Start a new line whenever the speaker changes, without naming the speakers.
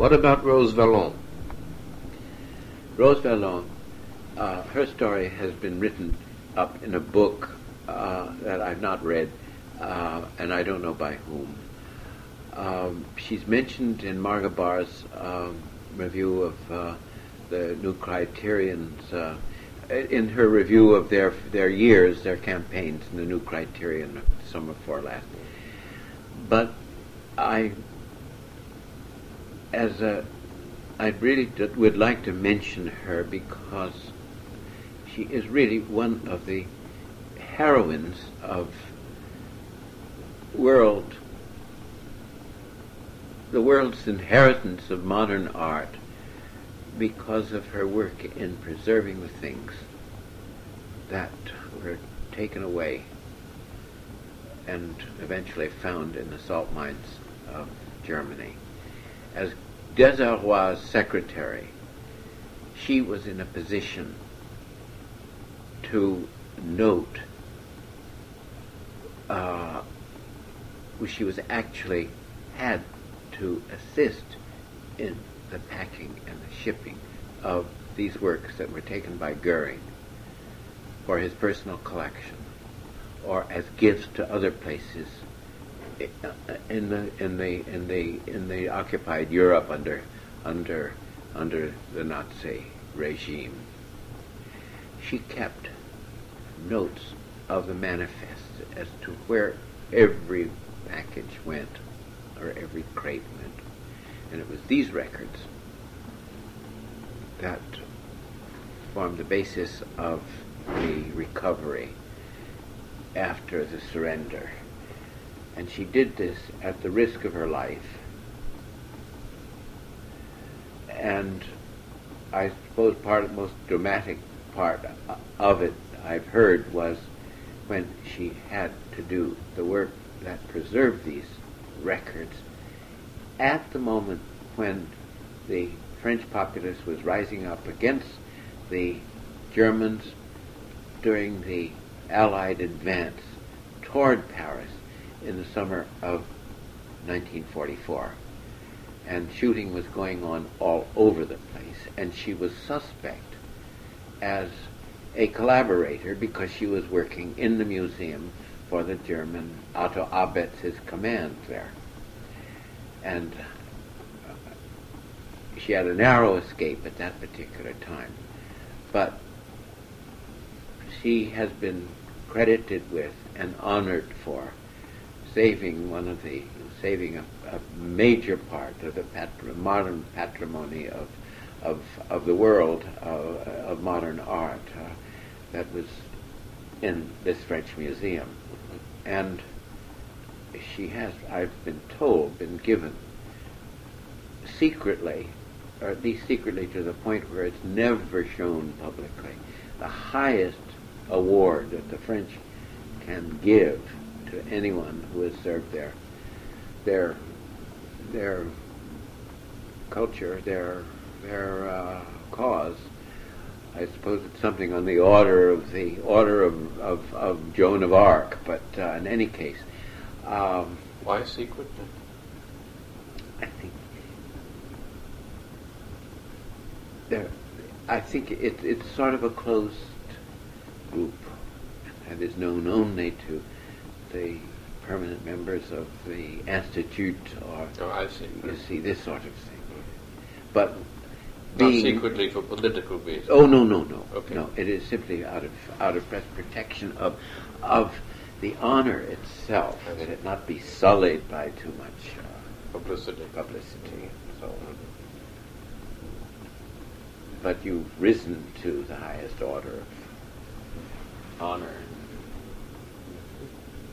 What about Rose Valland?
Rose Valland, uh, her story has been written up in a book uh, that I've not read, uh, and I don't know by whom. Um, she's mentioned in Marga Barr's um, review of uh, the New Criterions, uh, in her review of their their years, their campaigns in the New Criterion, summer before last. But I, as a, I really would like to mention her because she is really one of the heroines of world, the world's inheritance of modern art because of her work in preserving the things that were taken away and eventually found in the salt mines of Germany. As Dézarrois' secretary, she was in a position to note uh, she was actually had to assist in the packing and the shipping of these works that were taken by Goering for his personal collection or as gifts to other places in the in the in the in the occupied Europe under under under the Nazi regime. She kept notes of the manifest as to where every package went or every crate went. And it was these records that formed the basis of the recovery after the surrender. And she did this at the risk of her life. And I suppose part of the most dramatic part of it I've heard was when she had to do the work that preserved these records at the moment when the French populace was rising up against the Germans during the Allied advance toward Paris in the summer of 1944. And shooting was going on all over the place, and she was suspect as a collaborator because she was working in the museum for the German Otto Abetz's command there. And uh, she had a narrow escape at that particular time. But she has been credited with and honored for saving one of the saving a, a major part of the patri- modern patrimony of of of the world uh, of modern art uh, that was in this French museum, and she has, I've been told, been given secretly, or at least secretly to the point where it's never shown publicly, the highest award that the French can give to anyone who has served their their their culture, their their uh, cause. I suppose it's something on the order of the order of, of, of Joan of Arc, but uh, in any case, um,
why secret?
I think there. I think it, it's sort of a closed group that is known only to the permanent members of the institute or
oh, I see.
you see this sort of thing. But
not secretly for political reasons.
Oh no no no
okay.
no! It is simply out of out of protection of of the honor itself, that it not be sullied by too much uh,
publicity.
Publicity. So, but you've risen to the highest order of honor